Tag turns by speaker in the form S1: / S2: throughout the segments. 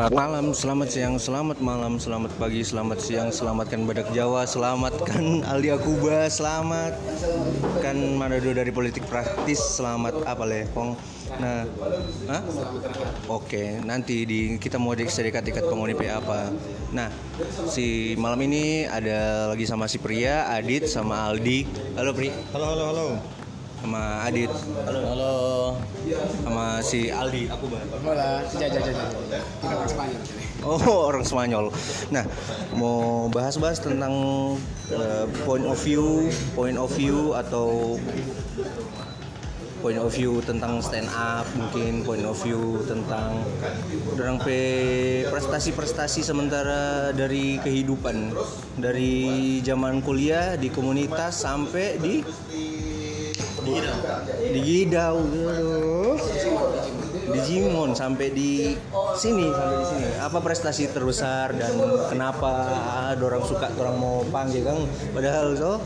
S1: Selamat malam, selamat siang, selamat malam, selamat pagi, selamat siang, selamatkan badak Jawa, selamatkan Aldi Akuba, selamatkan Manado dari politik praktis, selamat apa lepong. Nah, hah? Oke, nanti di kita mau di serikat-ikat penghuni PA apa. Nah, si malam ini ada lagi sama si Pria, Adit, sama Aldi. Halo Pri,
S2: Halo halo halo.
S1: Sama Adit. Halo. Halo. Sama si Aldi Akuba.
S3: Hola, jaja jaja. Kita orang Spanyol.
S1: Oh orang Spanyol. Nah mau bahas-bahas tentang uh, point of view, point of view atau point of view tentang stand up mungkin point of view tentang orang pe prestasi-prestasi sementara dari kehidupan dari zaman kuliah di komunitas sampai di di Gidau aduh. di Jimon sampai di sini sampai di sini. Apa prestasi terbesar dan kenapa orang suka orang mau panggil kan padahal so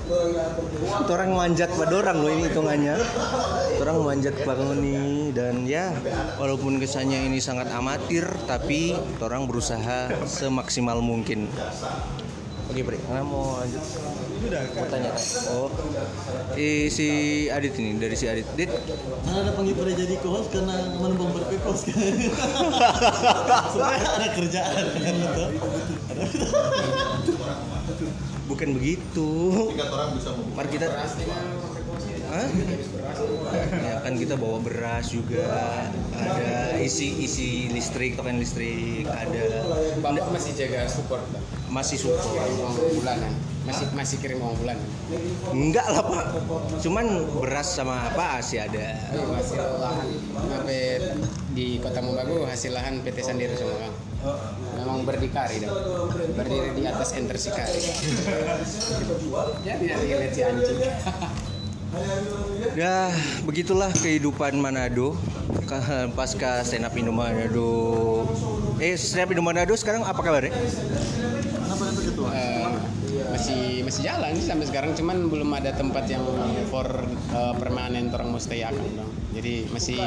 S1: orang manjat pada orang loh ini hitungannya. Orang manjat bangun nih. Dan ya walaupun kesannya ini sangat amatir tapi orang berusaha semaksimal mungkin Oke, Bre, Anda mau lanjut?
S2: Udah.
S1: Mau tanya? Oh, eh, si Adit ini dari si Adit. Dit,
S4: Karena ada panggil pada jadi co-host karena menumpang berpekos kan. Supaya ada kerjaan kan gitu.
S1: bukan begitu. Mari kita Hah? Ya kan kita bawa beras juga, ada isi isi listrik, token listrik, ada
S3: Bapak masih jaga support, Pak.
S1: masih support.
S3: uang bulanan. Masih masih kirim uang bulanan.
S1: Enggak lah pak, cuman beras sama apa sih ada.
S3: Ayo hasil lahan sampai di Kota Mobagu hasil lahan PT Sandiri semua. Memang berdikari dong. Berdiri di atas enter sikari. Jadi ada lihat si anjing.
S1: Ya begitulah kehidupan Manado pasca stand up Indo Manado. Eh stand up Indo Manado sekarang apa kabarnya?
S4: Kenapa itu?
S3: Eh, masih masih jalan sih sampai sekarang. Cuman belum ada tempat yang for eh, permanen orang mau stay akan bang. Jadi masih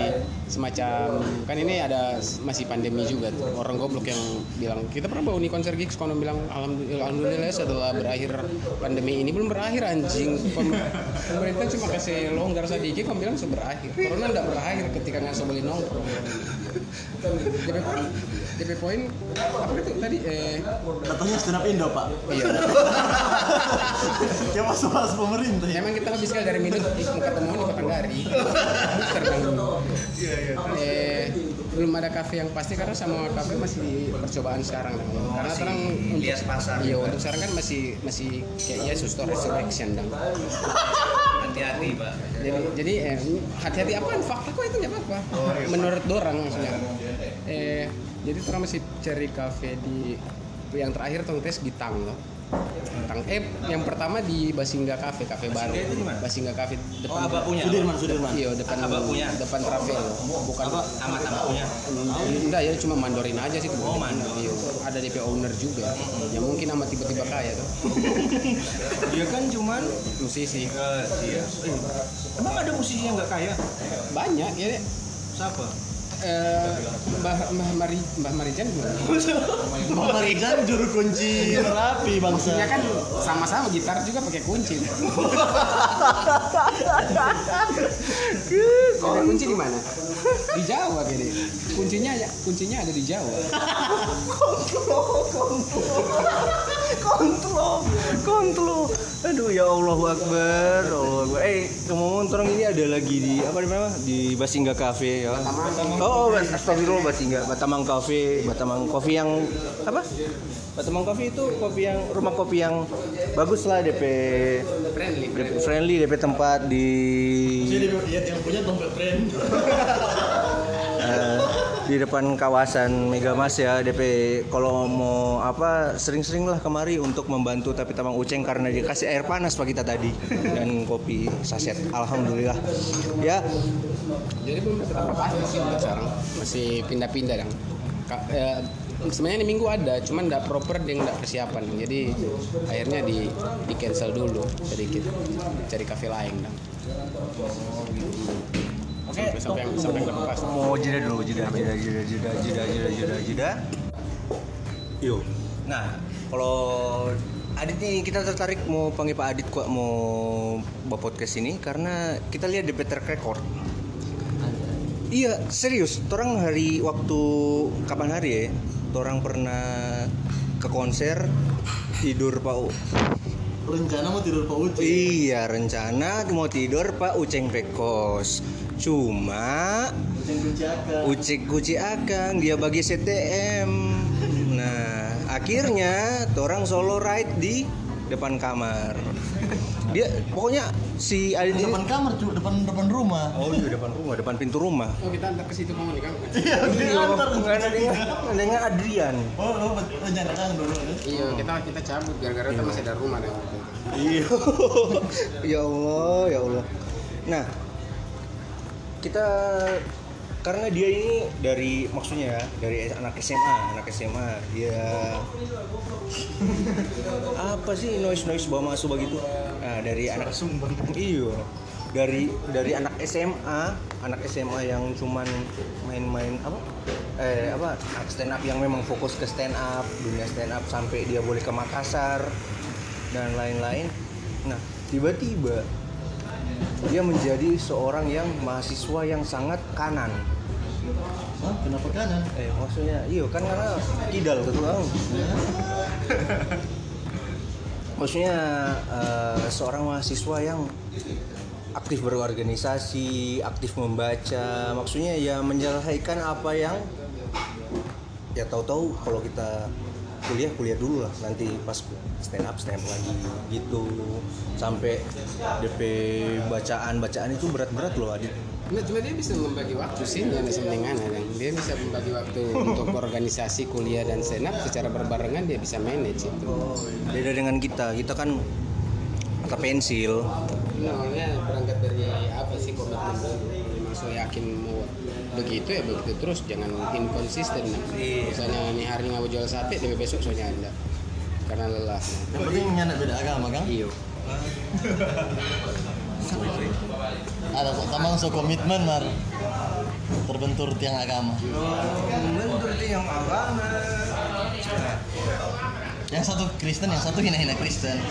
S3: semacam kan ini ada masih pandemi juga. Tuh. orang goblok yang bilang kita pernah bawa nih konser gigs. Konon bilang alhamdulillah, setelah berakhir pandemi ini belum berakhir anjing. Pem- pemerintah cuma kasih longgar sedikit kamu bilang sudah berakhir. Corona tidak berakhir ketika nggak boleh nongkrong DP poin apa itu tadi eh
S4: Katanya stand up Indo pak.
S3: iya
S4: Kayak masuk masuk pemerintah ya.
S3: Emang kita lebih sekali dari di mau ketemu di Patanggari. Booster bang. Iya iya. Eh belum ada kafe yang pasti karena semua kafe masih di percobaan sekarang. Bang. Karena sekarang untuk
S1: lias pasar.
S3: Iya untuk sekarang kan masih masih kayak ya susto resurrection dong.
S1: Hati-hati pak.
S3: Jadi jadi eh, hati-hati apaan? Fakta kok itu nggak apa-apa. Menurut dorang maksudnya. Eh jadi orang masih cari kafe di yang terakhir tong tes di Tang loh. Tang eh yang pertama di Basingga Cafe, kafe baru. Basingga Cafe depan.
S1: Oh abah punya.
S4: Sudirman Sudirman.
S3: Iya depan
S1: Abah punya?
S3: depan travel bukan
S1: Apa? Amat amat punya.
S3: enggak ya cuma mandorin aja sih
S1: Oh, mandor.
S3: Iya, ada DP owner juga ya mungkin sama tiba-tiba kaya tuh
S1: Dia kan cuman
S3: musisi
S1: iya. Emang ada musisi yang nggak kaya?
S3: banyak ya
S1: Siapa?
S3: Eh, Mbah Mbah Mari Mbah Marijan gimana?
S4: Bang Marijan juru kunci rapi bangsa.
S3: Ya kan sama-sama gitar juga pakai kunci. Ada kunci di mana? Di Jawa gini. Kuncinya ya, kuncinya ada di Jawa.
S1: Kontrol kontrol aduh ya Allah Akbar Allah Akbar. Eh ngomong orang ini ada lagi di apa namanya di Basingga Cafe ya. Oh Bas- astagfirullah Basingga Batamang Cafe Batamang Coffee yang apa? Batamang Coffee itu kopi yang rumah kopi yang bagus lah DP
S3: Friendly.
S1: DP friendly DP tempat di
S4: Jadi dia yang punya dompet brand.
S1: di depan kawasan Megamas ya DP kalau mau apa sering-sering lah kemari untuk membantu tapi tamang uceng karena dikasih air panas pak kita tadi dan kopi saset alhamdulillah ya
S3: Jadi belum dapat apa-apa sih untuk sekarang. Masih pindah-pindah dong. Eh, sebenarnya ini minggu ada, cuman nggak proper dia nggak persiapan. Jadi akhirnya di di cancel dulu sedikit, cari kafe lain dong. Sampai yang sampai yang lepas
S1: mau jeda dulu jeda jeda jeda jeda jeda jeda jeda jeda Yuk. Nah, kalau Adit nih kita tertarik mau panggil Pak Adit kok mau buat podcast ini karena kita lihat di track record. Iya, serius. Orang hari waktu kapan hari ya? Orang pernah ke konser tidur Pak U.
S4: rencana mau tidur Pak Uci
S1: Iya, rencana mau tidur Pak Uceng Pekos. Cuma kuci akang dia bagi CTM. Nah, akhirnya orang solo ride di depan kamar. Dia pokoknya si Adit ini
S4: depan kamar cu depan depan rumah
S1: Oh iya depan rumah, depan pintu rumah.
S3: Oh kita antar ke situ kamu nih kan?
S4: iya antar
S1: ada dengan dengan Adrian.
S4: oh lo rencana kan dulu ya
S3: Iya kita kita cabut gara-gara kita masih ada rumah deh.
S1: Iya. ya Allah, ya Allah. Nah, kita karena dia ini dari maksudnya ya dari anak SMA, anak SMA dia apa sih noise noise bawa masuk begitu? Nah, dari anak
S4: sumbang
S1: Iya. Dari dari anak SMA, anak SMA yang cuman main-main apa? Eh apa? anak stand up yang memang fokus ke stand up, dunia stand up sampai dia boleh ke Makassar dan lain-lain. Nah, tiba-tiba dia menjadi seorang yang mahasiswa yang sangat kanan.
S4: Hah, kenapa kanan
S1: Eh, maksudnya, iya kan karena kidal gitu kan. Maksudnya eh, seorang mahasiswa yang aktif berorganisasi, aktif membaca, maksudnya ya menyelesaikan apa yang ya tahu-tahu kalau kita kuliah kuliah dulu lah nanti pas stand up stand up lagi gitu sampai DP bacaan bacaan itu berat-berat loh Adit
S3: Nah, cuma dia bisa membagi waktu sih yang sementingan kan. Dia bisa membagi waktu untuk organisasi kuliah dan stand up secara berbarengan dia bisa manage itu.
S1: beda dengan kita kita kan mata pensil
S3: Nah, makanya berangkat dari apa sih komitmen lu? Memang so yakin mau begitu ya begitu. Terus jangan inkonsisten.
S1: Iya.
S3: Misalnya nih hari nggak mau jual sate, tapi besok soalnya anda karena lelah.
S4: yang penting nyana beda agama kan?
S3: Iyo.
S4: ada kok tamang so komitmen mar. Terbentur tiang agama.
S1: Menurut yang agama.
S4: Yang satu Kristen yang satu hina-hina Kristen.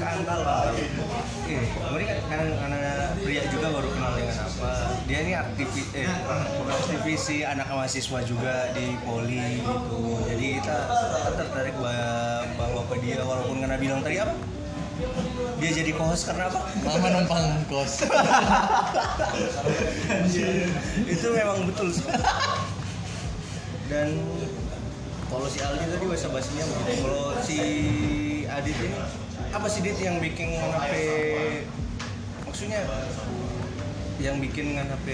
S1: Kantal eh kemarin kan karena, karena pria juga baru kenal dengan apa? Dia ini aktivis eh bukan aktivisi anak mahasiswa juga di poli gitu. Jadi kita, kita tertarik bahwa, ke dia. Walaupun karena bilang tadi apa dia jadi co-host karena apa?
S4: Mama numpang kos.
S1: Itu memang betul sih. Dan kalau si Aldi tadi bahasa basinya begitu. Kalau si Adit ini apa sih Dit yang bikin HP maksudnya yang bikin ngan HP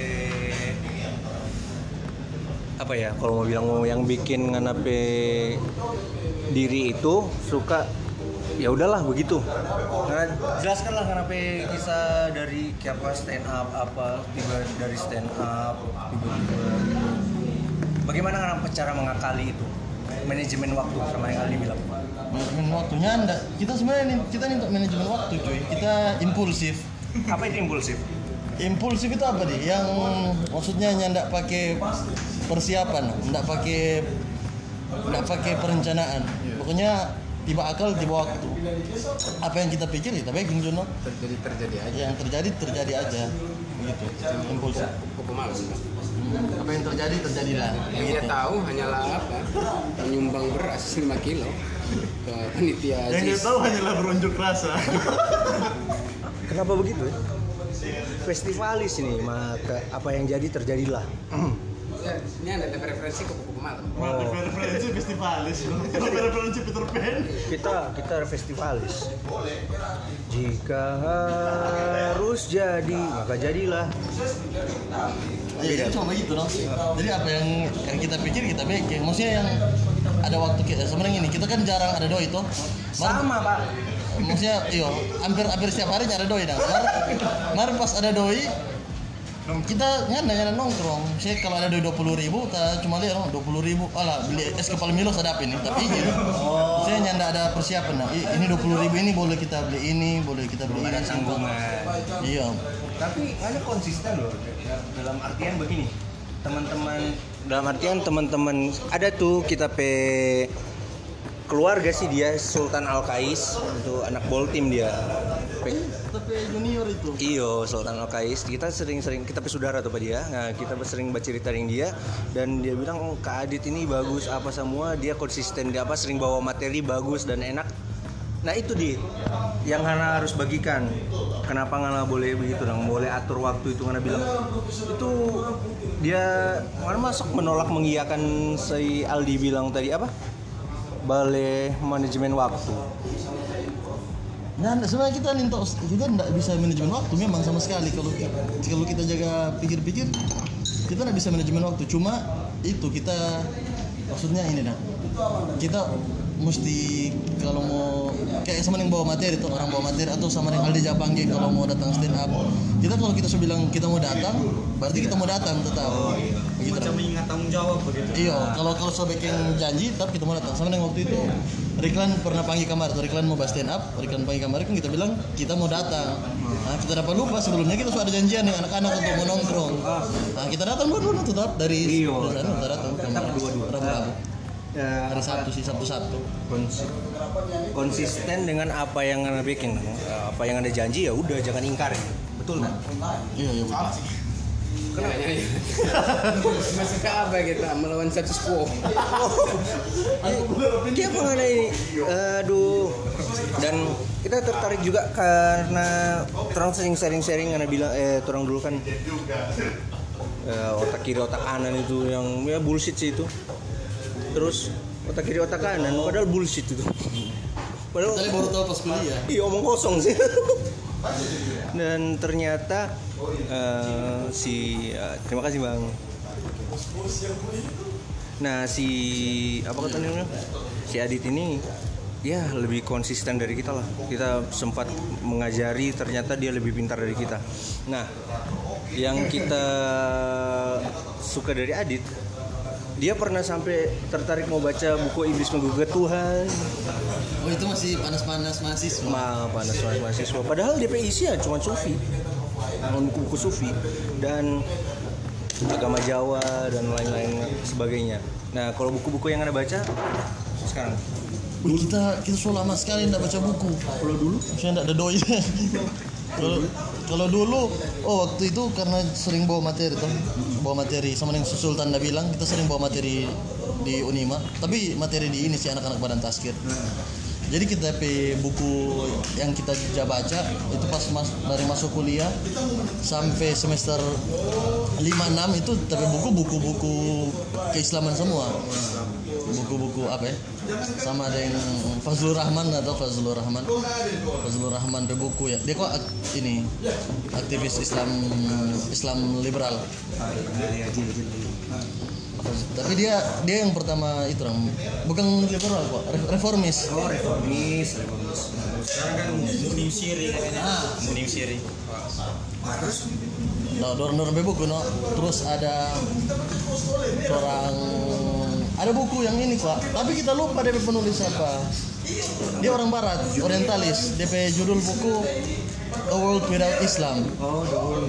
S1: apa ya kalau mau bilang mau yang bikin ngan HP diri itu suka ya udahlah begitu. Karena jelaskanlah kenapa kisah dari siapa stand up apa tiba dari stand up tiba-tiba. Bagaimana kenapa cara mengakali itu? Manajemen waktu sama yang Ali bilang.
S4: Manajemen waktunya anda kita sebenarnya kita nih untuk manajemen waktu cuy. Kita impulsif
S1: apa itu impulsif?
S4: Impulsif itu apa nih yang maksudnya nyandak pakai persiapan ndak pakai ndak pakai perencanaan. Pokoknya tiba akal tiba waktu. Apa yang kita pikir kita bikin Jono?
S3: Terjadi terjadi aja.
S4: yang terjadi terjadi aja. Begitu impulsif.
S3: Malam. Bang.
S4: apa yang terjadi terjadilah.
S3: Yang dia
S4: begitu
S3: tahu hanyalah apa? Menyumbang beras 5 kilo. Ke panitia JIS.
S4: hanyalah berunjuk rasa
S1: kenapa begitu ya? festivalis ini maka apa yang jadi terjadilah
S3: Ya, ini ada referensi ke kupu malam.
S1: Oh.
S4: referensi festivalis referensi Peter Pan
S1: kita kita festivalis jika harus jadi maka jadilah
S4: itu cuma begitu dong. Jadi apa yang yang kita pikir kita bikin. Maksudnya yang ada waktu kita sebenarnya ini kita kan jarang ada doi itu.
S1: sama pak
S4: Maksudnya iyo hampir hampir setiap hari ada doi dah. Mar, mar pas ada doi kita nyanda nyanda nongkrong. Saya kalau ada doi dua puluh ribu, kita cuma lihat dua puluh ribu. Alah beli es kepala Milo sedap ini. Tapi gitu. Saya nyanda ada persiapan. Nah, "Ih, ini dua puluh ribu ini boleh kita beli ini, boleh kita beli
S1: ada
S4: ini.
S1: tanggungan
S4: Iya.
S1: tapi hanya konsisten loh dalam artian begini teman-teman dalam artian teman-teman ada tuh kita pe keluarga sih dia Sultan Al Kais itu anak bol tim dia.
S4: Junior itu.
S1: Iyo Sultan Al Kais kita sering-sering kita pe saudara tuh pak dia. Nah kita sering baca cerita dengan dia. Dan dia bilang oh, Kak Adit ini bagus apa semua. Dia konsisten dia apa sering bawa materi bagus dan enak. Nah itu di yang Hana harus bagikan. Kenapa Ngana boleh begitu dong boleh atur waktu itu Ngana bilang. Itu dia Ngana masuk menolak mengiyakan si Aldi bilang tadi apa balai manajemen waktu.
S4: Nah, sebenarnya kita nintok kita tidak bisa manajemen waktu memang sama sekali. Kalau kalau kita jaga pikir-pikir kita tidak bisa manajemen waktu. Cuma itu kita maksudnya ini nah kita mesti kalau mau kayak sama yang bawa materi tuh orang bawa materi atau sama yang Aldi Japangge kalau mau datang stand up. Kita kalau kita sudah bilang kita mau datang berarti kita mau datang tetap begitu
S2: Macam mengingat tanggung jawab begitu.
S4: Iya, kalau kalau sobek yang janji, tapi kita mau datang. Sama dengan waktu itu, Riklan pernah panggil kamar, atau Riklan mau bahas stand up, Riklan panggil kamar, kan kita bilang kita mau datang. Nah, kita dapat lupa sebelumnya kita sudah ada janjian dengan anak-anak untuk mau nongkrong. Nah, kita datang dua-dua tetap dari
S1: Iya.
S4: dari sana kita datang ke kamar.
S1: dua-dua.
S4: Rabu-rabu.
S1: ya,
S4: Hari Sabtu sih, Sabtu-Sabtu.
S1: konsi- konsisten dengan apa yang anda bikin apa yang anda janji ya udah jangan ingkar betul nggak
S4: Iya, iya. betul.
S3: Kenapa? Masuk ke apa kita melawan status quo?
S1: dia mengenai aduh dan kita tertarik juga karena orang sering sharing-sharing karena bilang eh orang dulu kan eh, otak kiri otak kanan itu yang ya bullshit sih itu terus otak kiri otak kanan padahal bullshit itu padahal
S4: Saya baru tahu pas kuliah.
S1: Iya omong kosong sih. Dan ternyata eh, si eh, terima kasih bang. Nah si apa kata namanya? Si Adit ini ya lebih konsisten dari kita lah. Kita sempat mengajari ternyata dia lebih pintar dari kita. Nah yang kita suka dari Adit dia pernah sampai tertarik mau baca buku Iblis Menggugat Tuhan
S4: Oh, itu masih panas-panas mahasiswa.
S1: Ma panas panas mahasiswa. Padahal DP isi ya cuma sufi, buku-buku sufi dan agama Jawa dan lain-lain sebagainya. Nah kalau buku-buku yang anda baca sekarang
S4: kita kita sudah lama sekali tidak baca buku. Kalau dulu, saya tidak ada doi. Kalau kalau dulu, oh waktu itu karena sering bawa materi tuh, bawa materi sama yang Sultan udah bilang kita sering bawa materi di Unima, tapi materi di ini sih anak-anak badan taskir. Jadi kita pe buku yang kita baca itu pas mas, dari masuk kuliah sampai semester 5 6 itu tapi buku buku-buku keislaman semua. Buku-buku apa ya? Sama ada yang Fazlur Rahman atau Fazlur Rahman. Fazlur Rahman pe buku ya. Dia kok ini aktivis Islam Islam liberal. Tapi dia dia yang pertama itu Ram. bukan liberal kok, re- reformis.
S1: oh reformis reformis
S2: Sekarang kan Munim Siri katanya. Munim Siri.
S4: Nah, dorong-dorong be buku no. Terus ada seorang ada buku yang ini kok. Tapi kita lupa DP penulis apa. Dia orang barat, orientalis. DP judul buku A World Without Islam.
S1: oh dahulu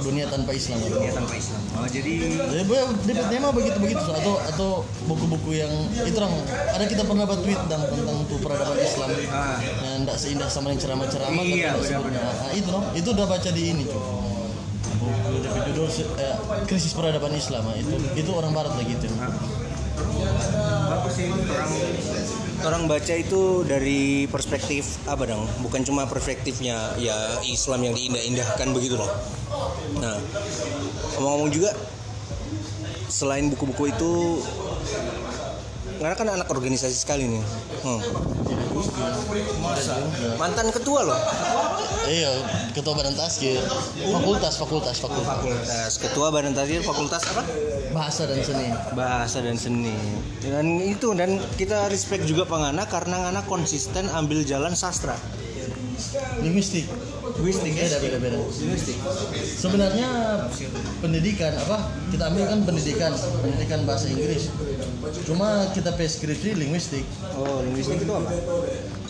S4: Dunia tanpa Islam.
S1: dunia tanpa Islam. Oh jadi
S4: Jadi dia DP tema begitu begitu atau atau buku-buku yang itu orang ada kita pernah buat tweet dan tentang tuh peradaban Islam.
S1: Ah.
S4: yang tidak seindah sama yang ceramah-ceramah tapi
S1: Iya, benar-benar.
S4: Nah, itu no? Itu udah baca di ini cuy buku DP judul eh, krisis peradaban Islam. Ah, itu itu orang barat lagi itu
S1: bagus orang orang baca itu dari perspektif apa dong? Bukan cuma perspektifnya ya Islam yang diindah-indahkan begitu loh nah ngomong-ngomong juga selain buku-buku itu karena kan anak organisasi sekali nih. Hmm. Mantan ketua loh
S4: iya ketua badan taskir fakultas fakultas fakultas.
S1: Fakultas. Ketua badan tasir fakultas apa?
S4: Bahasa dan seni.
S1: Bahasa dan seni. Dan itu dan kita respect juga pengana karena ngana konsisten ambil jalan sastra.
S4: Linguistik.
S1: Linguistik.
S4: Beda beda beda.
S1: Linguistik.
S4: Sebenarnya pendidikan apa? Kita ambil kan pendidikan pendidikan bahasa Inggris cuma kita preskripsi linguistik
S1: oh linguistik itu apa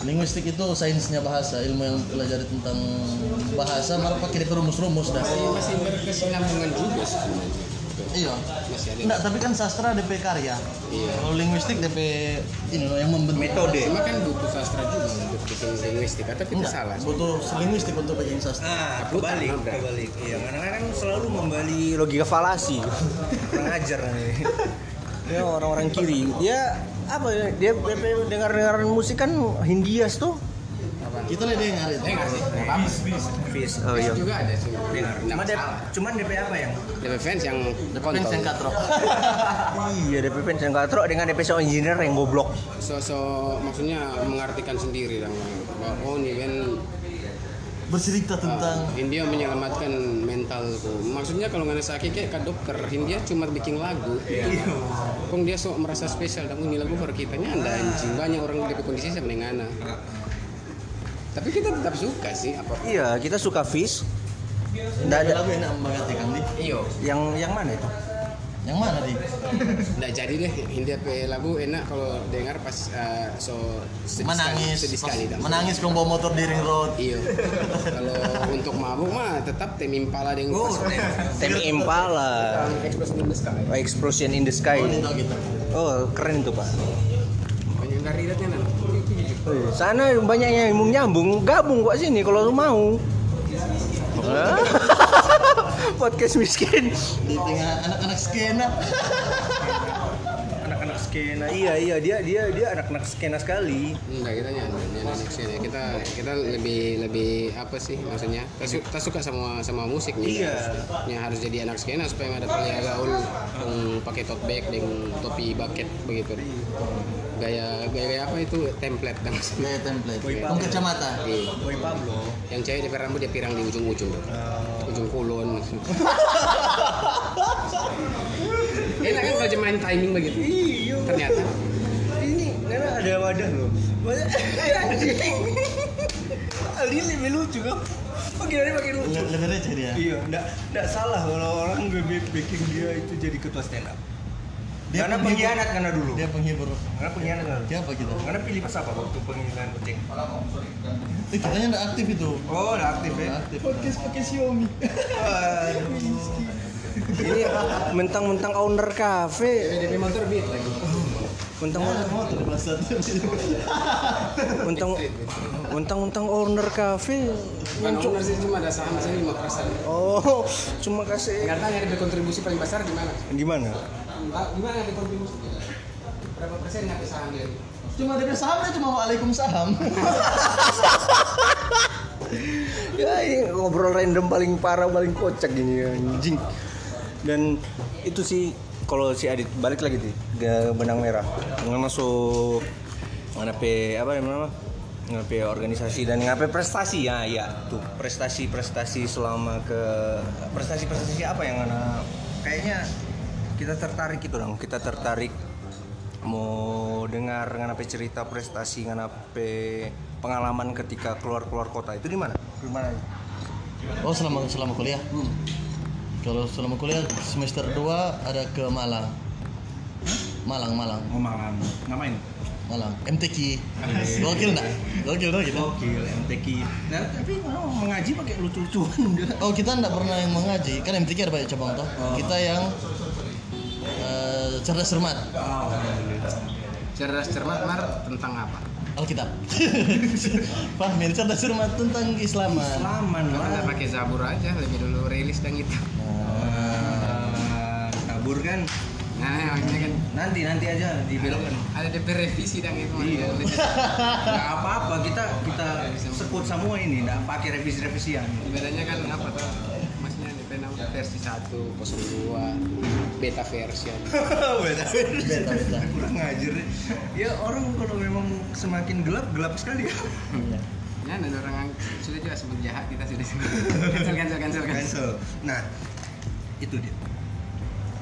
S4: linguistik itu sainsnya bahasa ilmu yang pelajari tentang bahasa malah pakai rumus-rumus dah
S3: Masih, masih berkesinambungan juga sebenarnya.
S4: Iya. Enggak, tapi kan sastra DP karya.
S3: Iya.
S4: Kalau linguistik DP ini loh yang membentuk.
S1: Metode.
S3: Cuma kan butuh sastra juga untuk bikin linguistik atau kita
S4: Enggak,
S3: salah.
S4: butuh linguistik untuk bikin sastra.
S1: Ah, kebalik,
S3: nabrak.
S1: kebalik. Iya, karena kan selalu membali logika falasi. Kurang ajar nih. Ya orang-orang kiri, dia apa ya? Dia dengar-dengar musik kan Hindias tuh.
S3: Apa?
S4: Kita lihat dengar itu.
S3: Sih?
S1: Fis. Oh
S3: Fans
S1: iya.
S3: juga ada sih.
S1: Dengar. Cuma DP, cuman DP apa yang?
S3: DP fans yang
S4: Fans
S3: kontol.
S4: yang katrok.
S1: iya, DP fans yang katro dengan DP sound engineer yang goblok.
S3: Sosok maksudnya mengartikan sendiri dong. Bahwa, oh ini kan
S4: Bercerita tentang
S3: Ah, India menyelamatkan mentalku. Maksudnya kalau nggak sakit kayak kak dokter India cuma bikin lagu.
S1: Iya.
S3: Kong dia sok merasa spesial dan ini lagu for kita nya anda anjing banyak orang di kondisi sama dengan Tapi kita tetap suka sih apa.
S1: Iya, kita suka Fish. Nggak ada
S4: lagu enak banget ya kan.
S3: Iyo,
S1: yang yang mana itu?
S4: Yang mana di?
S3: nggak jadi deh India pe lagu enak kalau dengar pas eh, so sedih
S4: Menangis.
S3: sekali, sedih sekali dah.
S4: Menangis kalau bawa motor di ring road.
S3: Iyo. kalau untuk mabuk mah tetap tem impala dengan
S1: Oh, Tem Impala.
S3: Explosion in the Sky.
S1: Oh, Explosion in the Sky.
S4: Oh, itu gitu.
S1: Oh, keren tuh, Pak.
S3: Banyak dari nan.
S1: Sana banyak yang mau nyambung, gabung kok sini kalau lu mau. Podcast miskin.
S4: Di tengah anak-anak skena.
S1: Anak-anak skena. Iya, iya, dia dia dia anak-anak skena sekali.
S3: Enggak kita nyanyi nyanyi sini. Kita kita lebih lebih apa sih maksudnya? Kita, su- kita suka sama sama musik nih.
S1: Iya.
S3: Yang harus jadi anak skena supaya nggak ada pria gaul yang pakai tote bag dengan topi bucket begitu. Gaya gaya, gaya apa itu template dan
S4: Gaya template.
S1: Boy
S4: kacamata.
S3: Iya.
S1: Boy Pablo.
S3: Yang cewek di rambut dia pirang di ujung-ujung. Ujung kulon. Enak kan kalau main timing begitu.
S1: Iya.
S3: Ternyata
S1: Ini karena ada wadah loh. Wadah. Aldi lebih lucu kan? Makin hari makin lucu.
S4: Le- Lebih receh dia.
S1: Iya, enggak enggak salah kalau orang lebih bikin dia itu jadi ketua stand up.
S4: Dia
S1: karena pengkhianat karena dulu.
S4: Dia penghibur.
S1: Karena pengkhianat karena dulu.
S4: Siapa kita?
S1: Karena pilih pas apa waktu penghinaan kucing?
S4: Eh, kitanya nggak aktif itu.
S1: Oh, udah aktif ya.
S4: Nggak aktif. Podcast pakai Xiaomi.
S1: Ini mentang-mentang owner cafe,
S3: DP motor beat lagi.
S1: mentang-mentang
S4: motor di pasar.
S1: mentang mentang-mentang owner cafe.
S3: Bukan owner sih cuma ada saham saya 5 persen.
S1: Oh, cuma kasih
S3: Nggak tanya ada kontribusi paling besar di mana?
S1: gimana?
S3: Ah, Gimana ada kontribusi? Berapa persen nggak saham dia?
S4: Cuma DP sahamnya cuma Waalaikumsalam.
S1: ya ini ngobrol random paling parah paling kocak gini anjing dan itu sih kalau si Adit balik lagi tuh ke benang merah nggak masuk ngapain apa namanya ngapain organisasi dan ngapain prestasi ya ya tuh prestasi prestasi selama ke prestasi prestasi apa yang mana kayaknya kita tertarik itu dong kita tertarik mau dengar ngapain cerita prestasi ngapain pengalaman ketika keluar keluar kota itu di mana di mana
S4: Oh selama selama kuliah? Kalau selama kuliah semester 2 ada ke Malang. Malang, Malang,
S1: Oh Malang, ngapain?
S4: Malang. MTQ. Gokil enggak? Gokil dong kita.
S1: Gokil, MTQ. Nah, tapi mau mengaji pakai lucu-lucuan.
S4: Oh kita enggak pernah yang mengaji, kan MTQ ada banyak cabang toh.
S1: Oh.
S4: Kita yang cerdas cermat,
S3: Cerdas cermat mar tentang apa?
S4: Alkitab. Fahmi, cerdas cermat tentang Islaman.
S1: Selaman
S3: Kita
S1: lah.
S3: pakai Zabur aja lebih dulu rilis dan gitu.
S1: Ah, kabur kan
S3: Nah, maksudnya kan
S1: nanti nanti aja dibelokkan.
S3: ada DP revisi dan itu.
S1: Iya.
S3: Ada-
S1: Nggak apa-apa kita kita sebut semua ini, nggak pakai revisi-revisian.
S3: Bedanya kan apa tuh? Versi 1, 02, beta version.
S1: beda
S4: Beta, beta.
S1: kurang ngajar ya orang kalau memang semakin gelap gelap sekali ya
S4: Iya.
S3: Ya, ada orang yang sudah juga sebut jahat kita sudah sebut. Cancel, cancel, cancel, cancel.
S1: cancel nah itu dia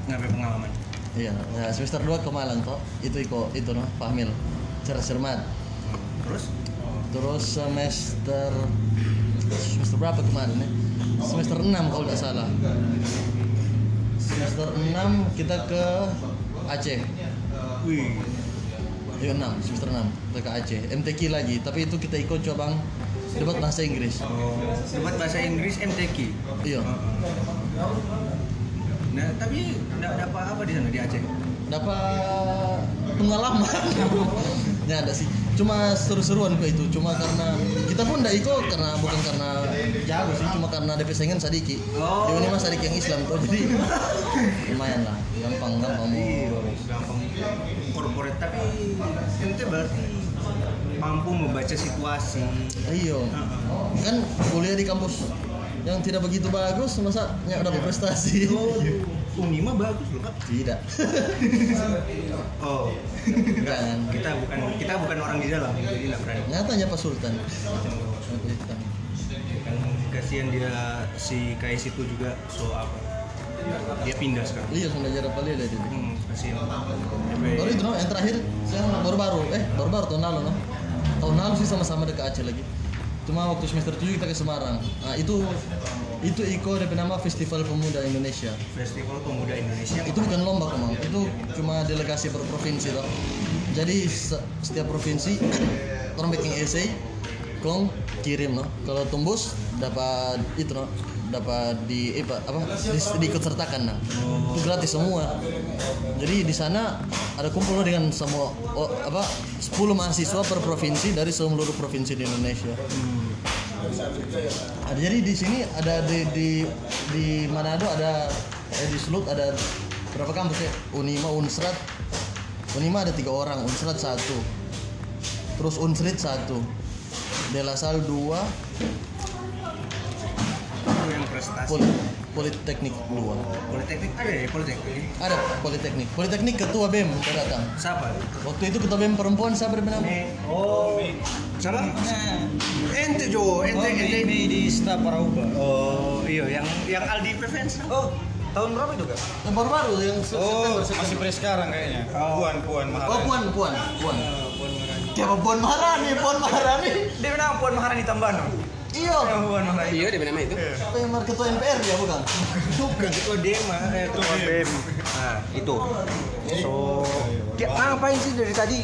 S1: ngapain pengalaman
S4: Iya, nah, semester 2 ke Malang toh. Itu iko itu noh, Fahmil. Cerdas cermat.
S1: terus
S4: Terus semester semester berapa kemarin ya? Semester 6 kalau nggak salah. Semester 6 kita ke Aceh.
S1: wih
S4: Iya 6, semester 6 kita ke Aceh. MTQ lagi, tapi itu kita ikut cabang debat bahasa Inggris.
S1: debat bahasa Inggris MTQ
S4: Iya.
S1: Nah, tapi enggak ada apa-apa di sana di Aceh.
S4: dapat pengalaman ya ada sih cuma seru-seruan kok itu cuma karena kita pun ndak ikut karena bukan karena jago sih cuma karena ada pesengan sadiki
S1: Oh.
S4: oh. ini mas sadik yang Islam tuh jadi lumayan lah gampang gampang mau
S1: Iya, gampang corporate tapi ente berarti mampu membaca situasi.
S4: Iyo. Kan kuliah di kampus yang tidak begitu bagus masa nggak dapat prestasi.
S1: Oh, Unima bagus loh, Pak.
S4: Tidak.
S1: Oh,
S4: Jangan.
S1: kita bukan kita bukan orang di dalam, jadi nggak berani.
S4: Nyatanya Pak Sultan.
S1: Kan kasihan dia si Kais itu juga so apa? Dia pindah sekarang.
S4: Iya sudah jarak paling ada dia.
S1: Hmm, kasihan.
S4: Baru itu no, yang terakhir yang baru-baru eh baru-baru tahun lalu no. Tahun lalu sih sama-sama dekat Aceh lagi. Cuma waktu semester 7 kita ke Semarang. Nah, itu itu Iko ada nama Festival Pemuda Indonesia.
S1: Festival Pemuda Indonesia.
S4: itu bukan lomba kok itu cuma delegasi per provinsi loh jadi se- setiap provinsi orang bikin essay kong kirim loh kalau tembus dapat itu loh dapat di eh, apa? Di, diikut sertakan nah itu gratis semua. Jadi di sana ada kumpul loh dengan semua oh, apa 10 mahasiswa per provinsi dari seluruh provinsi di Indonesia ada jadi di sini ada di di di Manado ada eh, di Sulut ada berapa kampus ya? Unima Unsrat Unima ada tiga orang Unsrat satu. Terus Unsrit satu. Delasal dua.
S1: Itu yang prestasi.
S4: Pol Politeknik dua
S1: Politeknik ada ya Politeknik.
S4: ada Politeknik Politeknik ketua BEM udah datang
S1: Siapa?
S4: waktu itu ketua BEM perempuan siapa bernama
S1: Oh, siapa? Ente Jo, ente ente
S2: di Sta Parauba.
S1: Oh, iya yang yang Aldi Prevents.
S2: Oh, tahun berapa itu kak?
S4: yang baru-baru yang
S2: Oh, masih pre sekarang kayaknya.
S1: Oh.
S2: Puan, Puan
S4: oh
S2: Maharani.
S4: Puan Puan Puan Siapa Puan Maharani Puan Maharani
S2: Dia bilang Puan Maharani Tambano.
S4: Iya.
S3: Iya, dia nama itu.
S4: apa yang ketua MPR dia bukan
S1: Bukan ketua Dema, eh ketua BEM. Nah, itu. So, dia ngapain sih dari tadi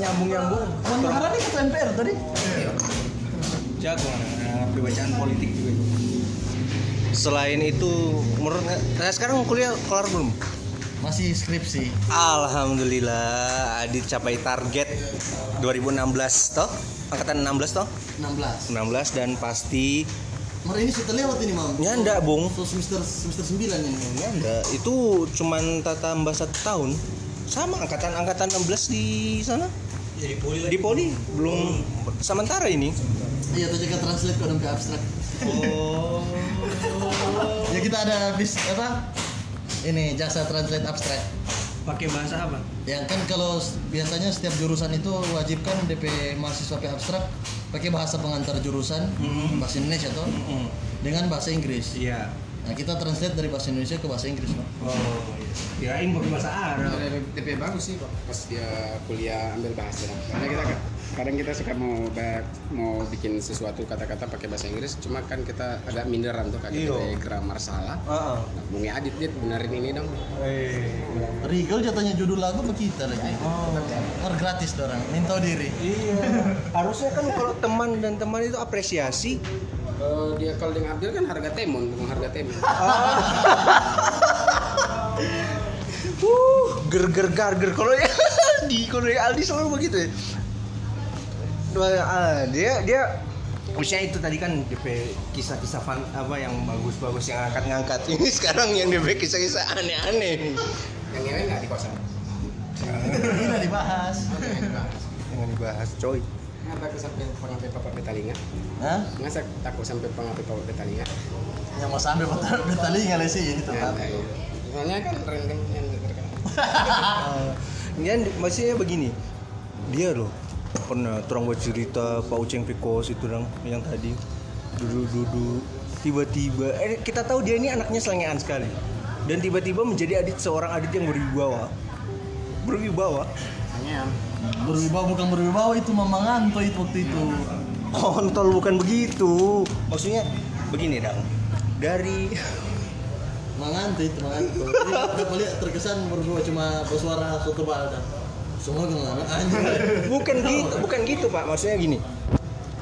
S1: nyambung-nyambung?
S4: Puan Maharani ketua MPR tadi
S1: Jago, nah, ngerti bacaan politik juga itu. Selain itu, menurut nah, sekarang kuliah kelar belum?
S4: masih skripsi
S1: Alhamdulillah, Adit capai target 2016 toh? Angkatan 16 toh?
S4: 16
S1: 16 dan pasti
S4: Mar ini sudah lewat ini mam
S1: Ya enggak, Bung.
S4: So, semester semester 9 ini
S1: Ya enggak, itu cuman tata tambah satu tahun. Sama angkatan angkatan 16 di sana.
S2: Ya di poli
S1: Di poli belum sementara ini.
S4: Iya tuh jaga translate kok sampai abstrak
S1: Oh.
S4: Ya kita ada bis apa Ini jasa translate abstrak
S1: Pakai bahasa apa?
S4: Yang kan kalau biasanya setiap jurusan itu wajibkan DP mahasiswa P abstrak pakai bahasa pengantar jurusan
S1: Hmm.
S4: bahasa Indonesia tuh
S1: Mm-mm.
S4: dengan bahasa Inggris.
S1: Iya.
S4: Nah kita translate dari bahasa Indonesia ke bahasa Inggris, Pak.
S1: Oh, iya. Kirain pakai bahasa Arab.
S3: DP bagus sih Pak, pas dia kuliah ambil bahasa. Karena kita kadang kita suka mau mau bikin sesuatu kata-kata pakai bahasa Inggris, cuma kan kita agak minderan tuh kadang kita grammar salah.
S1: Heeh.
S3: Nah, Bungi Adit dia benerin ini dong.
S1: Eh.
S4: Regal jatuhnya judul lagu apa kita lagi?
S1: Oh.
S4: Kan gratis dorang, minta diri.
S1: Iya. Harusnya kan kalau teman dan teman itu apresiasi.
S3: Kalau dia kalau dia ngambil kan harga temon, bukan harga temon.
S1: Uh, ger ger gar ger kalau ya di kalau Aldi selalu begitu ya. Dua, ah, dia dia Usia itu tadi kan DP kisah-kisah fun apa yang bagus-bagus yang angkat-ngangkat ini sekarang yang DP kisah-kisah aneh-aneh
S3: Yang ngewe nggak di kosan.
S4: Ini dibahas.
S1: yang dibahas coy
S3: Nggak takut sampai pengapai papa betalinga.
S4: Hah?
S3: Nggak sa- takut sampai pengapai papa betalinga.
S4: Yang mau sampai betal betali nggak sih ini tempat.
S3: Nah, Soalnya kan random yang terkenal.
S1: Ini maksudnya begini dia loh pernah terang buat cerita Pak Uceng Pikos itu dong yang tadi. Duduk-duduk tiba-tiba eh, kita tahu dia ini anaknya selengean sekali. Dan tiba-tiba menjadi adit seorang adit yang berwibawa. Berwibawa?
S4: Berwibawa bukan berwibawa itu Mamang Anto itu waktu itu.
S1: kontol bukan begitu. Maksudnya begini dong dari
S4: Manganto itu Manganto. Jadi udah lihat terkesan berdua cuma bersuara satu balda. Semua gimana? Anjing.
S1: bukan gitu bukan gitu pak. Maksudnya gini.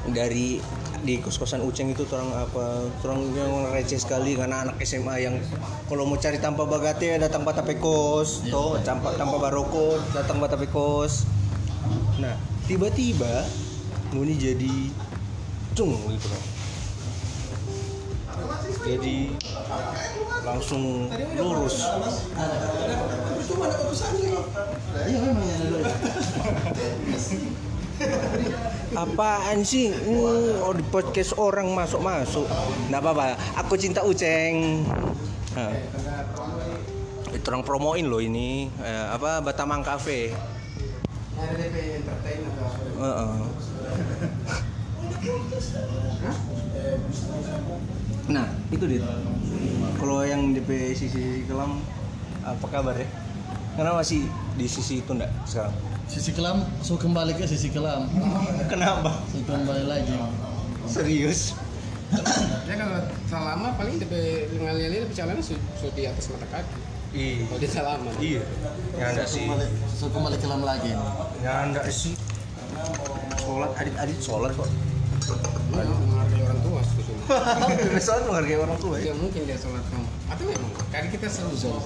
S1: Dari di kos-kosan Uceng itu orang apa orang yang receh sekali karena anak SMA yang kalau mau cari tanpa bagate datang bata pekos toh tanpa tanpa baroko datang bata pekos nah tiba-tiba Muni jadi cung gitu jadi langsung lurus
S4: Iya memang ada doi.
S1: apaan sih Hmm, oh di podcast orang masuk masuk nggak apa-apa aku cinta Uceng nah. itu orang promoin loh ini eh, apa Batamang Cafe
S3: entertain atau
S1: Heeh. Nah, itu dia. Kalau yang DP sisi kelam apa kabar ya? Karena masih di sisi itu enggak sekarang?
S4: Sisi kelam, so kembali ke sisi kelam.
S1: Kenapa?
S4: So kembali lagi.
S1: Serius?
S3: Ya kalau selama paling DP ngalir-ngalir perjalanan su, su di atas mata kaki.
S1: Iya.
S3: Kalau di selama.
S1: Iya. Ya enggak
S4: So
S1: sih.
S4: kembali, so kembali kelam lagi.
S1: Ya enggak sih. Sholat adit-adit sholat kok.
S3: Nah,
S1: Sholat menghargai orang tua ya.
S3: Ya mungkin dia sholat kamu. Atau memang kan kita selalu zoom.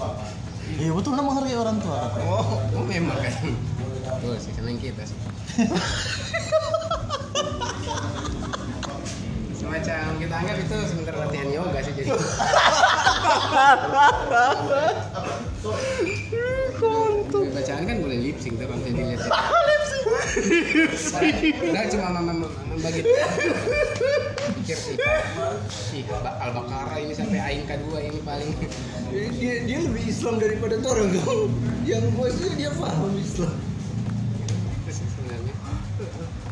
S4: Iya betul nama menghargai orang tua.
S3: Oh, oh memang kan. Betul sih, senang kita sih. Semacam kita anggap itu sebentar latihan yoga sih jadi. Bacaan kan boleh lip sync tuh kalau dilihat. Lip sync. Udah cuma membagi. Pikir sih. Ih, Ba- Al-Baqarah ini sampai Ain K2 ini paling
S1: Dia dia lebih Islam daripada orang kamu. Yang maksudnya dia paham Islam.
S3: Itu sebenarnya.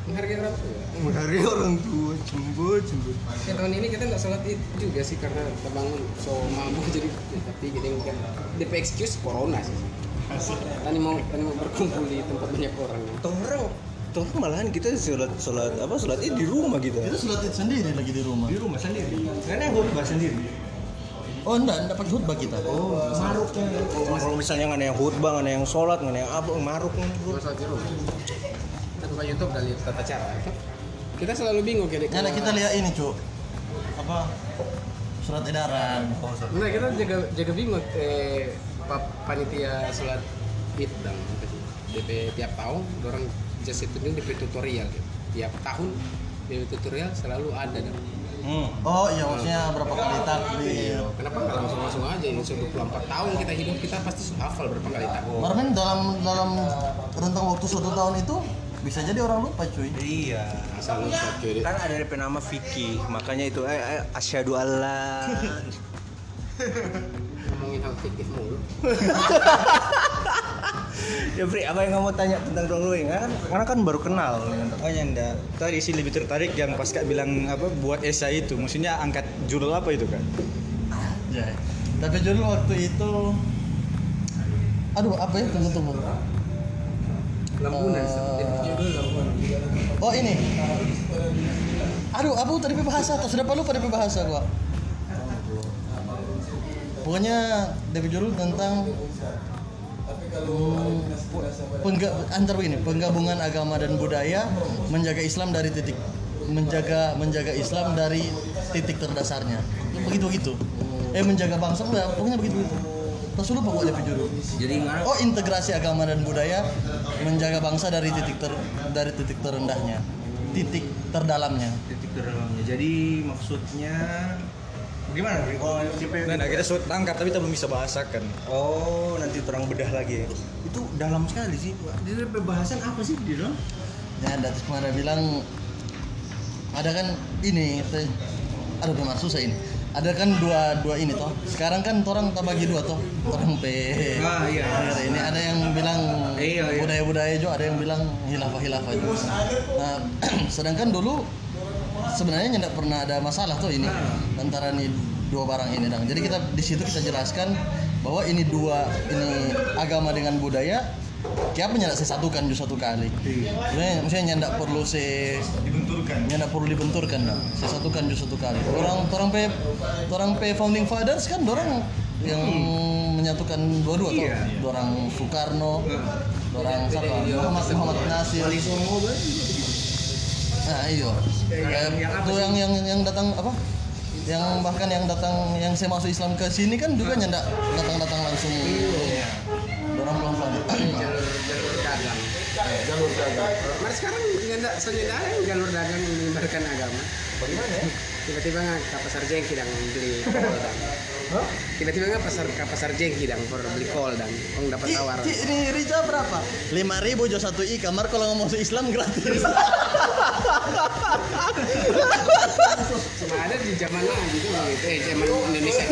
S3: Menghargai orang tua.
S1: Menghargai orang tua, cembur, cembur.
S3: Ya, tahun ini kita nggak sholat id juga sih karena kita bangun so mampu jadi ya, tapi kita kan DP excuse corona sih. Tadi mau tadi mau berkumpul di tempat banyak orang.
S1: Orang, tuh orang malahan kita sholat sholat apa sholat id di rumah gitu.
S4: Kita sholat id sendiri lagi di rumah.
S1: Di rumah sendiri. Karena yang khutbah sendiri.
S4: Oh enggak, enggak pakai khutbah kita.
S1: Oh, maruknya. Kalau misalnya nggak ada yang khutbah, nggak ada yang sholat, nggak ada yang apa, maruk
S3: Cuma sholat di rumah. Kita buka YouTube dan lihat tata cara. Kita selalu bingung kayak
S4: Ya, nah, kita lihat ini, Cuk. Apa? Surat edaran.
S3: Nah, kita jaga jaga bingung eh pa- panitia sholat id dan DP tiap tahun orang just itu DP tutorial gitu. Tiap tahun DP tutorial selalu ada dan
S1: Hmm.
S4: Oh iya, maksudnya berapa kali takbir.
S3: Kenapa nggak langsung langsung aja ini sudah 24 tahun kita hidup kita pasti hafal berapa kali takbir.
S4: Kemarin dalam dalam rentang waktu satu tahun itu bisa jadi orang lupa, cuy.
S1: Iya.
S3: Asal lupa cuy.
S1: Kan ada DP nama Vicky, makanya itu eh, eh asyhadu Allah.
S3: Ngomongin hal fikih mulu.
S1: ya Pri, apa yang kamu tanya tentang Dong Luing? Kan, karena kan baru kenal.
S2: Makanya enggak. Tadi sih lebih tertarik yang pas kak bilang apa buat esai itu. Maksudnya angkat judul apa itu kan?
S4: Ya. Tapi judul waktu itu Aduh, apa ya? Tunggu tunggu.
S3: Lampunan, lampunan.
S4: Oh, ini. Aduh, apa tadi bahasa? Tak sudah lupa DP bahasa gua. Pokoknya DP judul tentang pengga, antar begini penggabungan agama dan budaya menjaga Islam dari titik menjaga menjaga Islam dari titik terdasarnya. Begitu begitu eh menjaga bangsa enggak pokoknya begitu begitu terus lupa kok DP judul
S1: Jadi
S4: Oh integrasi agama dan budaya menjaga bangsa dari titik ter, dari titik terendahnya, titik terdalamnya.
S1: titik terdalamnya. Jadi maksudnya gimana? Kalau
S2: Nah, nah, kita sudah tangkap tapi kita belum bisa bahasakan.
S1: Oh, nanti terang bedah lagi ya. Itu dalam sekali sih. Dia pembahasan apa sih di dalam?
S4: Ya ada terus kemarin bilang ada kan ini, aduh memang susah ini. Ada kan dua dua ini toh. Sekarang kan orang tak bagi dua toh. Orang pe.
S1: Ah, iya.
S4: Ini ada yang bilang
S1: Iya, iya.
S4: budaya-budaya juga, ada yang bilang hilafah-hilafah juga. Nah, sedangkan dulu sebenarnya tidak pernah ada masalah tuh ini antara nih dua barang ini dong. Jadi kita di situ kita jelaskan bahwa ini dua ini agama dengan budaya Kenapa nyandak saya satukan juga satu kali? Maksudnya, maksudnya nyandak perlu saya
S2: Dibenturkan.
S4: nyandak perlu dibenturkan dah. Saya satukan juga satu kali. Orang orang pe orang pe founding fathers kan orang yang menyatukan dua-dua tuh.
S1: Iya.
S4: Orang Soekarno, orang siapa? Muhammad Muhammad Nasir. Nah, iya. Kayak itu yang yang yang datang apa? Yang bahkan yang datang yang saya masuk Islam ke sini kan juga nyendak datang-datang langsung. Dorong pelan-pelan.
S3: jalur jalur dagang
S4: Jalur dagang.
S3: Mari sekarang nyenda yang jalur dagang menyebarkan agama
S1: Bagaimana ya?
S3: tiba-tiba ke pasar jengki dan beli dan tiba-tiba nggak pasar ke pasar jengki dan for beli kol dan orang dapat tawaran
S4: Ci, ini Rica berapa? Lima ribu jo satu i kamar kalau ngomong Islam gratis.
S3: cuma ada di zaman now gitu gitu eh zaman Indonesia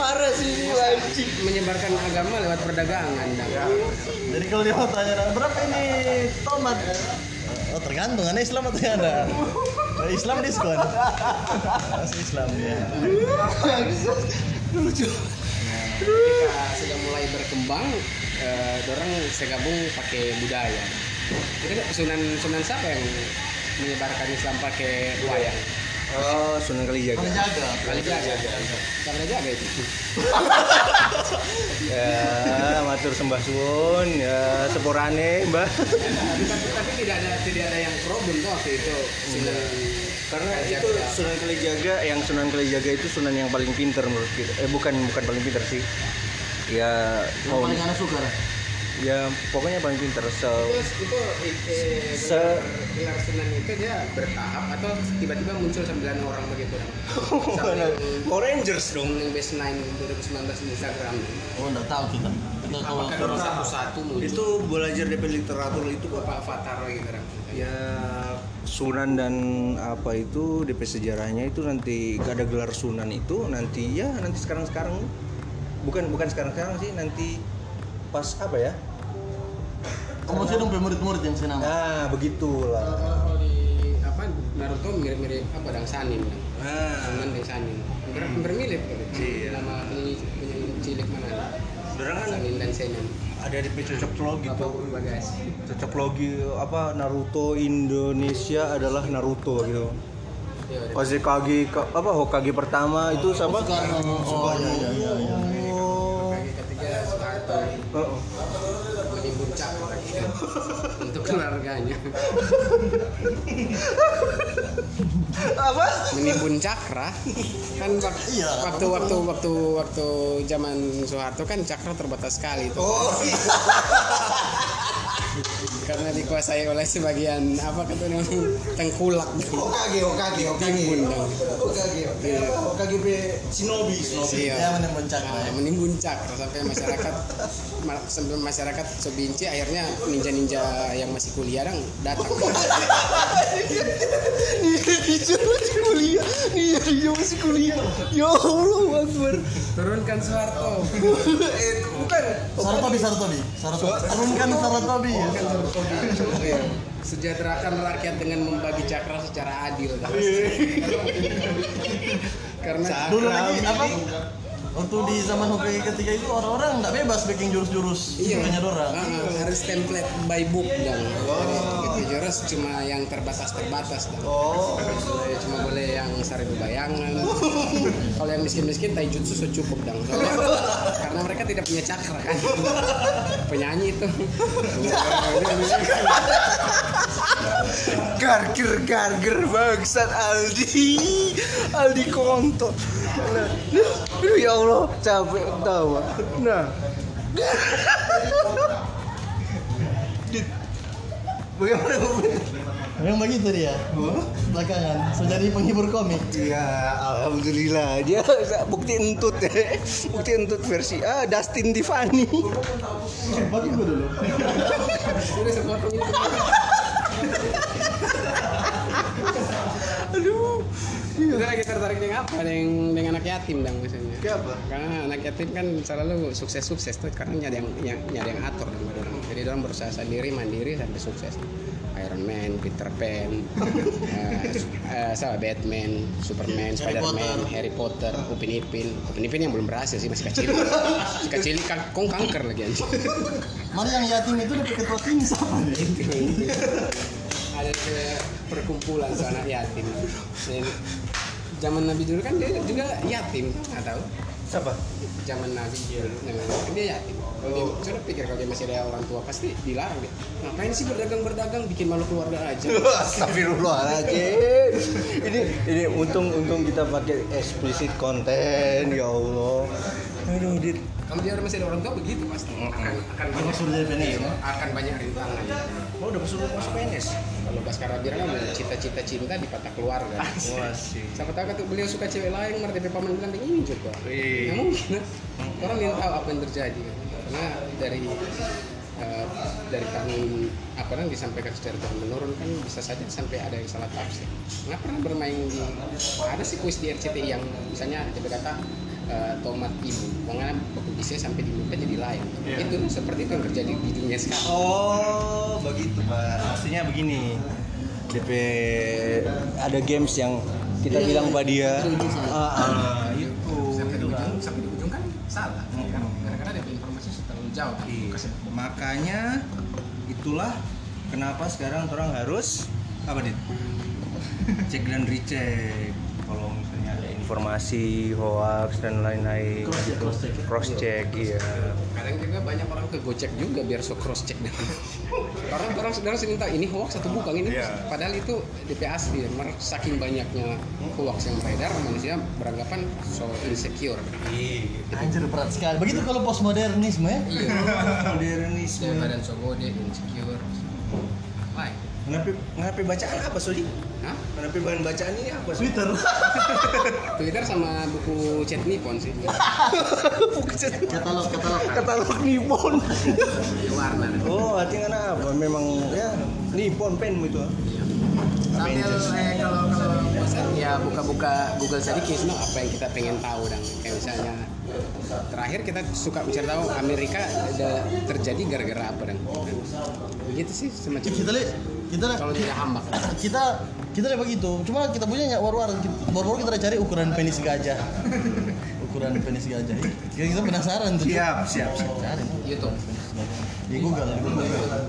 S4: Parah sih ini wajib.
S3: menyebarkan agama lewat perdagangan dan
S4: Jadi kalau dia mau tanya berapa ini tomat? Oh tergantung, ada Islam atau ada? Islam diskon. Masih Islam ya.
S3: ketika sudah mulai berkembang eh, dorang segabung pakai budaya jadi sunan sunan siapa yang menyebarkan Islam pakai wayang
S1: Oh, Sunan Kalijaga.
S4: jaga.
S3: kali jaga kali jaga itu
S1: Ya, matur sembah suwun, ya sepurane, Mbah.
S3: tapi, tapi, tidak ada tidak ada yang problem tuh waktu itu sunan
S1: Karena
S3: Kalijaga.
S1: itu Sunan Kalijaga, yang Sunan Kalijaga itu sunan yang paling pinter menurut kita. Eh bukan bukan paling pinter sih. Ya,
S4: Yang
S1: oh,
S4: paling anak suka lah.
S1: Ya pokoknya paling pinter. So,
S3: Terus itu eh,
S1: Se-
S3: gelar sunan itu dia bertahap atau tiba-tiba muncul 9 orang begitu yang
S1: Power Rangers dong.
S3: yang best 9 2019 di Instagram
S4: Oh enggak tahu kita. Kita kalau
S3: apakah dorang satu-satu muncul
S1: Itu belajar DP literatur itu kok.
S3: apa avatar gitu kan
S1: Ya Sunan dan apa itu DP sejarahnya itu nanti gak ada gelar Sunan itu nanti ya nanti sekarang sekarang bukan bukan sekarang sekarang sih nanti pas apa ya?
S4: Kamu sih dong murid-murid yang senam.
S1: nah begitulah.
S3: Kalau di apa Naruto mirip-mirip apa dang Sanin dang?
S1: Nah
S3: Sunan dan Sanin. Hampir hampir mirip gitu
S1: Iya.
S3: nama penyanyi penyanyi cilik mana?
S1: Dorang kan
S3: Sanin dan Senan
S1: ada DP cocok logi gitu.
S3: Bagasi
S1: cocok logi apa Naruto Indonesia adalah Naruto gitu.
S3: Iya.
S1: Hokage ka- apa Hokage pertama itu siapa?
S4: Oh iya iya iya. Iya.
S1: Oh.
S3: Cakra untuk keluarganya
S1: Apa?
S3: menimbun cakra kan wak-
S4: Iya.
S3: waktu waktu waktu waktu zaman Soeharto kan cakra terbatas sekali tuh
S1: Oh.
S3: Karena dikuasai oleh sebagian apa kata namanya tengkulak
S1: Hokage,
S3: timbun dong
S1: Hokage. Hokage be shinobi,
S3: Iya.
S4: Ya menimbun cakra.
S3: Nah, menimbun cakra sampai masyarakat ma- sampai masyarakat sebinci akhirnya ninja-ninja yang masih kuliah dong datang
S1: Kuliah. Dia masih kuliah. Ya Allah Akbar.
S3: turunkan Soeharto
S1: Eh, bukan.
S4: Saratobi Saratobi. Saratobi. Turunkan Saratobi ya.
S3: Iya. sejahterakan rakyat dengan membagi cakra secara adil karena
S4: Dulu lagi apa? Waktu di zaman Hokage ketiga itu orang-orang nggak bebas bikin jurus-jurus
S3: Iya.
S4: sukanya dorang.
S3: Ah, harus template by book dan gitu jurus cuma yang terbatas terbatas dan
S1: Oh.
S3: cuma boleh yang seribu bayangan kalau yang miskin miskin taijutsu so cukup dong Soalnya- karena mereka tidak punya cakra kan penyanyi itu
S1: Garger garger bangsat Aldi. Aldi konto. Nah, aduh ya Allah, capek tawa. Nah. Dit. Bagaimana
S4: Memang begitu dia. Belakangan so jadi penghibur komik.
S1: Ya, alhamdulillah dia bukti entut ya. Bukti entut versi ah Dustin Tiffany.
S4: Bagi gue dulu.
S3: udah sepotong itu
S1: Aduh.
S3: Kita lagi tertarik dengan apa? Dengan, dengan anak yatim dong misalnya.
S1: Siapa?
S3: Karena anak yatim kan selalu sukses-sukses tuh karena nyari yang ny- nyari yang atur dong orang. Jadi orang berusaha sendiri mandiri sampai sukses. Iron Man, Peter Pan, eh, eh, sama Batman, Superman, Spider-Man, Harry Potter, Upin Ipin. Upin Ipin yang belum berhasil sih masih kecil. Masih kecil kan kong kanker lagi anjing.
S4: Mana yang yatim itu dapat ketua siapa nih?
S3: ada perkumpulan anak yatim. Zaman Nabi dulu kan dia juga yatim atau
S1: Siapa?
S3: zaman Nabi nah, kan dia yatim kalau dia coba pikir kalau dia masih ada orang tua pasti dilarang dia ngapain sih berdagang berdagang bikin malu keluarga aja
S1: Astagfirullahaladzim. ini ini untung untung kita pakai explicit konten ya Allah. Aduh, Dit.
S3: Kalau dia masih ada orang tua begitu pasti. Akan akan banyak
S4: suruh jadi PNS,
S3: iya, akan banyak rintangan
S1: Oh, udah masuk masuk PNS.
S3: kalau Baskara bilang kan cita-cita cinta di patah keluarga.
S1: Wah, sih.
S3: siapa tahu kata beliau suka cewek lain DP paman bilang ini juga ya mungkin. Orang ingin tahu apa yang terjadi. Karena dari eh, dari tahun apa yang disampaikan secara turun menurun kan bisa saja sampai ada yang salah tafsir. Nggak pernah bermain di ada sih kuis di RCTI yang misalnya dia kata eh, tomat ibu makanya waktu bisa sampai di muka jadi lain itu seperti itu yang terjadi di dunia sekarang
S1: Oh, begitu, Pak. Maksudnya begini. DP ada games yang kita bilang pada dia. Ah, ah, itu.
S3: sampai di ujung sampai di ujung kan salah
S1: Hmm.
S3: kan karena dia informasi terlalu jauh kan
S1: Iya. Makanya itulah kenapa sekarang orang harus apa dit? Cek dan recheck. Informasi hoax dan lain-lain,
S4: Cross check,
S1: gitu.
S4: cross check.
S1: cross check, iya.
S3: kadang juga banyak orang ke gocek juga biar so cross check orang orang sedang sering tahu ini hoax atau bukan ini
S1: Iya.
S3: padahal itu DP asli Mer- saking banyaknya hoax yang beredar manusia beranggapan so insecure
S4: Anjir berat sekali. Begitu kalau postmodernisme ya.
S3: iya
S1: Modernisme.
S3: Dia badan so gede insecure
S1: Kenapa kenapa bacaan apa Sudi?
S3: Hah?
S1: Kenapa bahan bacaan ini apa Sudi?
S4: Twitter.
S3: Twitter sama buku chat Nippon sih
S4: katalog katalog.
S1: Katalog Nippon.
S3: warna
S1: Oh, artinya apa? Memang ya Nippon pen itu. ah.
S3: sambil eh, kalau kalau bosan ya buka-buka Google sedikit no, apa yang kita pengen tahu dan kayak misalnya terakhir kita suka mencari tahu Amerika ada terjadi gara-gara apa dan begitu sih semacam
S4: Kita lihat kita
S3: kalau tidak hambak
S4: kita kita lihat begitu. Cuma kita punya nyak war-war. War-war kita udah cari ukuran penis gajah. ukuran penis gajah. Kita, kita penasaran tuh.
S1: Siap, siap, siap.
S4: Cari
S3: YouTube
S4: di Google, di Google.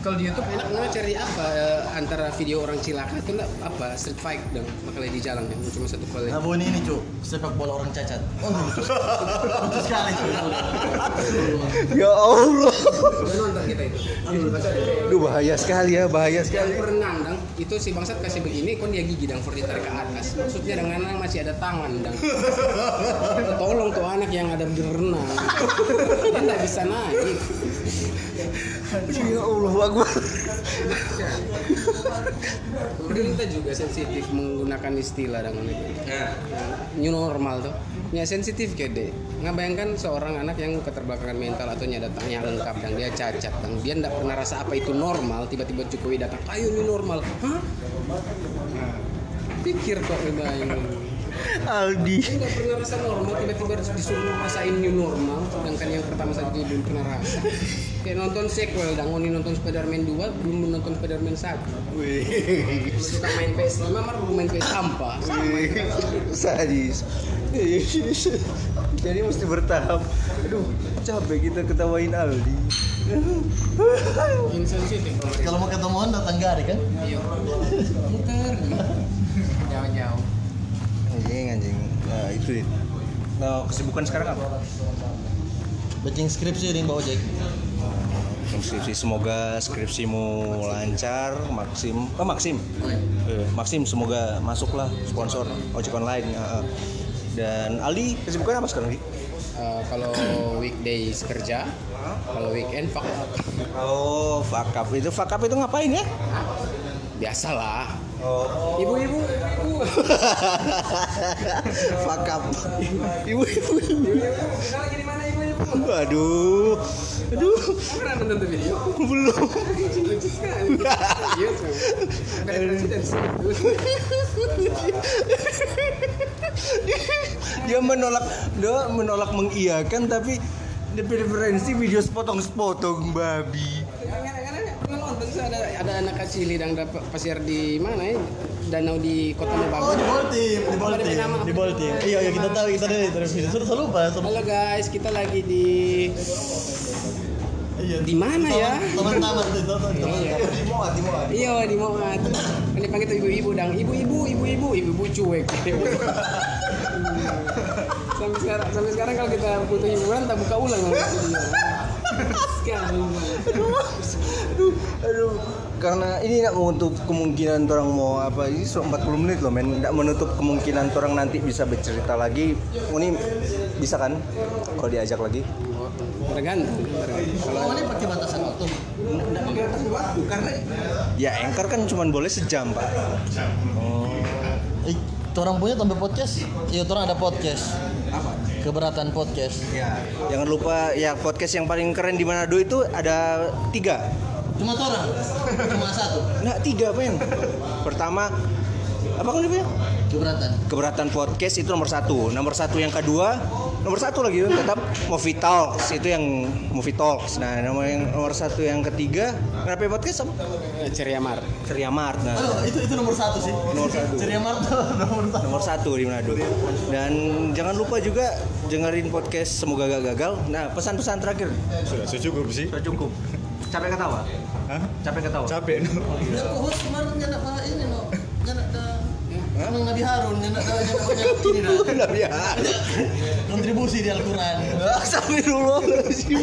S3: Kalau di YouTube enak nggak cari apa eh, antara video orang cilaka itu enggak apa street fight dan bakal di jalan kan cuma satu kali
S4: Nah, ini ini, Cuk. Sepak bola orang cacat. Oh, lucu. sekali.
S1: Ya Allah.
S3: Nonton kita itu
S1: Aduh bahaya sekali ya, bahaya sekali.
S3: yang berenang itu si bangsat kasih begini kon dia gigi dang for ditarik ke atas? Maksudnya dengan masih ada tangan dang. Tolong tuh anak yang ada berenang dia nggak bisa naik
S1: Ya Allah, Akbar.
S3: kemudian kita juga sensitif menggunakan istilah dengan itu new normal tuh. Ya sensitif kayak deh nggak bayangkan seorang anak yang keterbelakangan mental atau nyada tanya lengkap dan dia cacat dan dia nggak pernah rasa apa itu normal tiba-tiba Jokowi datang ayo new normal. Hah? Nah, pikir kok bayangin
S1: Aldi.
S3: Nggak pernah rasa normal tiba-tiba disuruh rasain new normal sedangkan yang pertama saja belum pernah rasa kayak nonton sequel dan Oni nonton Spider-Man 2 belum nonton Spider-Man 1
S1: Wih.
S3: suka main PS5 mah belum main PS sampah
S1: Sadis. Jadi mesti bertahap. Aduh, capek kita ketawain Aldi.
S4: Kalau mau ketemuan datang gari kan?
S3: iya muter jauh-jauh
S1: Anjing, anjing. Nah, itu. Nah, kesibukan sekarang apa?
S4: Bacing skripsi nih Mbak Ojek.
S1: Skripsi semoga skripsimu lancar, Maksim. Oh, Maksim. Eh, Maksim semoga masuklah sponsor ojek online. ya. Dan Aldi kesibukan apa sekarang, Di?
S3: Eh, kalau weekdays kerja kalau weekend fuck up.
S1: Oh, fuck up. Itu fuck up itu ngapain ya?
S3: biasalah
S1: Oh,
S3: ibu-ibu
S1: fuck up. Ibu-ibu.
S3: mana ibu-ibu
S1: Aduh. Aduh.
S3: pernah nonton tuh video
S1: Belum.
S3: lucu sekali presiden
S1: dia menolak dia menolak mengiyakan tapi preferensi video sepotong-sepotong babi
S3: ada ada anak kecil yang dapat pasir di mana ya danau di kota
S4: Oh,
S3: Mobagu.
S4: di Baltim, di Baltim,
S3: Nama.
S4: di Baltim. Iya, iya kita tahu kita dari televisi. Sudah sudah lupa.
S3: Halo guys, kita lagi di di mana ya
S4: Teman-teman tuh, teman-teman.
S3: iya di Moat ini panggil tuh ibu-ibu dang ibu-ibu ibu-ibu ibu-ibu cuek sampai sekarang sampai sekarang kalau kita butuh hiburan tak buka ulang video sekarang
S1: aduh karena ini tidak menutup kemungkinan orang mau apa ini sudah 40 menit loh men tidak menutup kemungkinan orang nanti bisa bercerita lagi Oh, ini bisa kan kalau diajak lagi
S3: tergantung.
S4: Kalau ini pakai batasan waktu.
S1: karena ya anchor kan cuma boleh sejam pak
S4: Eh, orang punya tambah podcast. Iya, orang ada podcast. Keberatan podcast.
S1: ya jangan lupa ya podcast yang paling keren di Manado itu ada tiga
S4: Cuma orang. Cuma satu.
S1: nah tiga men pertama apa kan dia punya?
S4: Keberatan.
S1: keberatan podcast itu nomor satu nomor satu yang kedua nomor satu lagi tetap movie talks itu yang movie talks nah nomor yang nomor satu yang ketiga kenapa podcast apa
S3: ceria mar
S1: Ceria Mart nah
S4: Oh, itu itu nomor satu sih.
S1: Nomor satu.
S4: Ceria Marto nomor satu.
S1: nomor satu di Manado dan jangan lupa juga dengerin podcast semoga gak gagal nah pesan-pesan terakhir
S2: Sudah cukup sih.
S1: sudah cukup capek ketawa?
S2: Hah?
S1: capek ketawa?
S2: Capek. No.
S4: Ya, kok host kemarin nyenak bah ini no. Nyenak dah. Emang Nabi Harun nyenak dah nyenak nyenak ini dah.
S1: Nabi ya
S4: Kontribusi di Al-Quran.
S1: Astagfirullahaladzim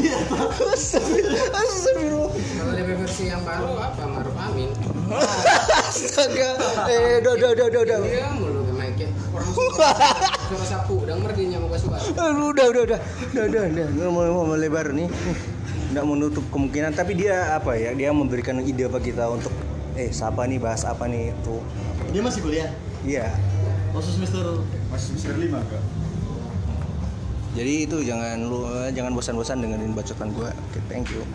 S1: Astagfirullah.
S3: Kalau lebih versi yang baru apa? Maruf Amin.
S1: Astaga. Eh udah udah udah udah udah
S3: dia mulu ke mic orang suara sapu dan merdinya mau suara
S1: Aduh, udah udah udah. Udah udah udah. Nggak mau, mau melebar nih nggak menutup kemungkinan tapi dia apa ya dia memberikan ide bagi kita untuk eh siapa nih bahas apa nih tuh
S4: Dia masih kuliah.
S1: iya
S4: Khusus Mister
S2: Masih semester lima kak.
S1: jadi itu jangan lu jangan bosan-bosan dengerin bacotan gua oke thank you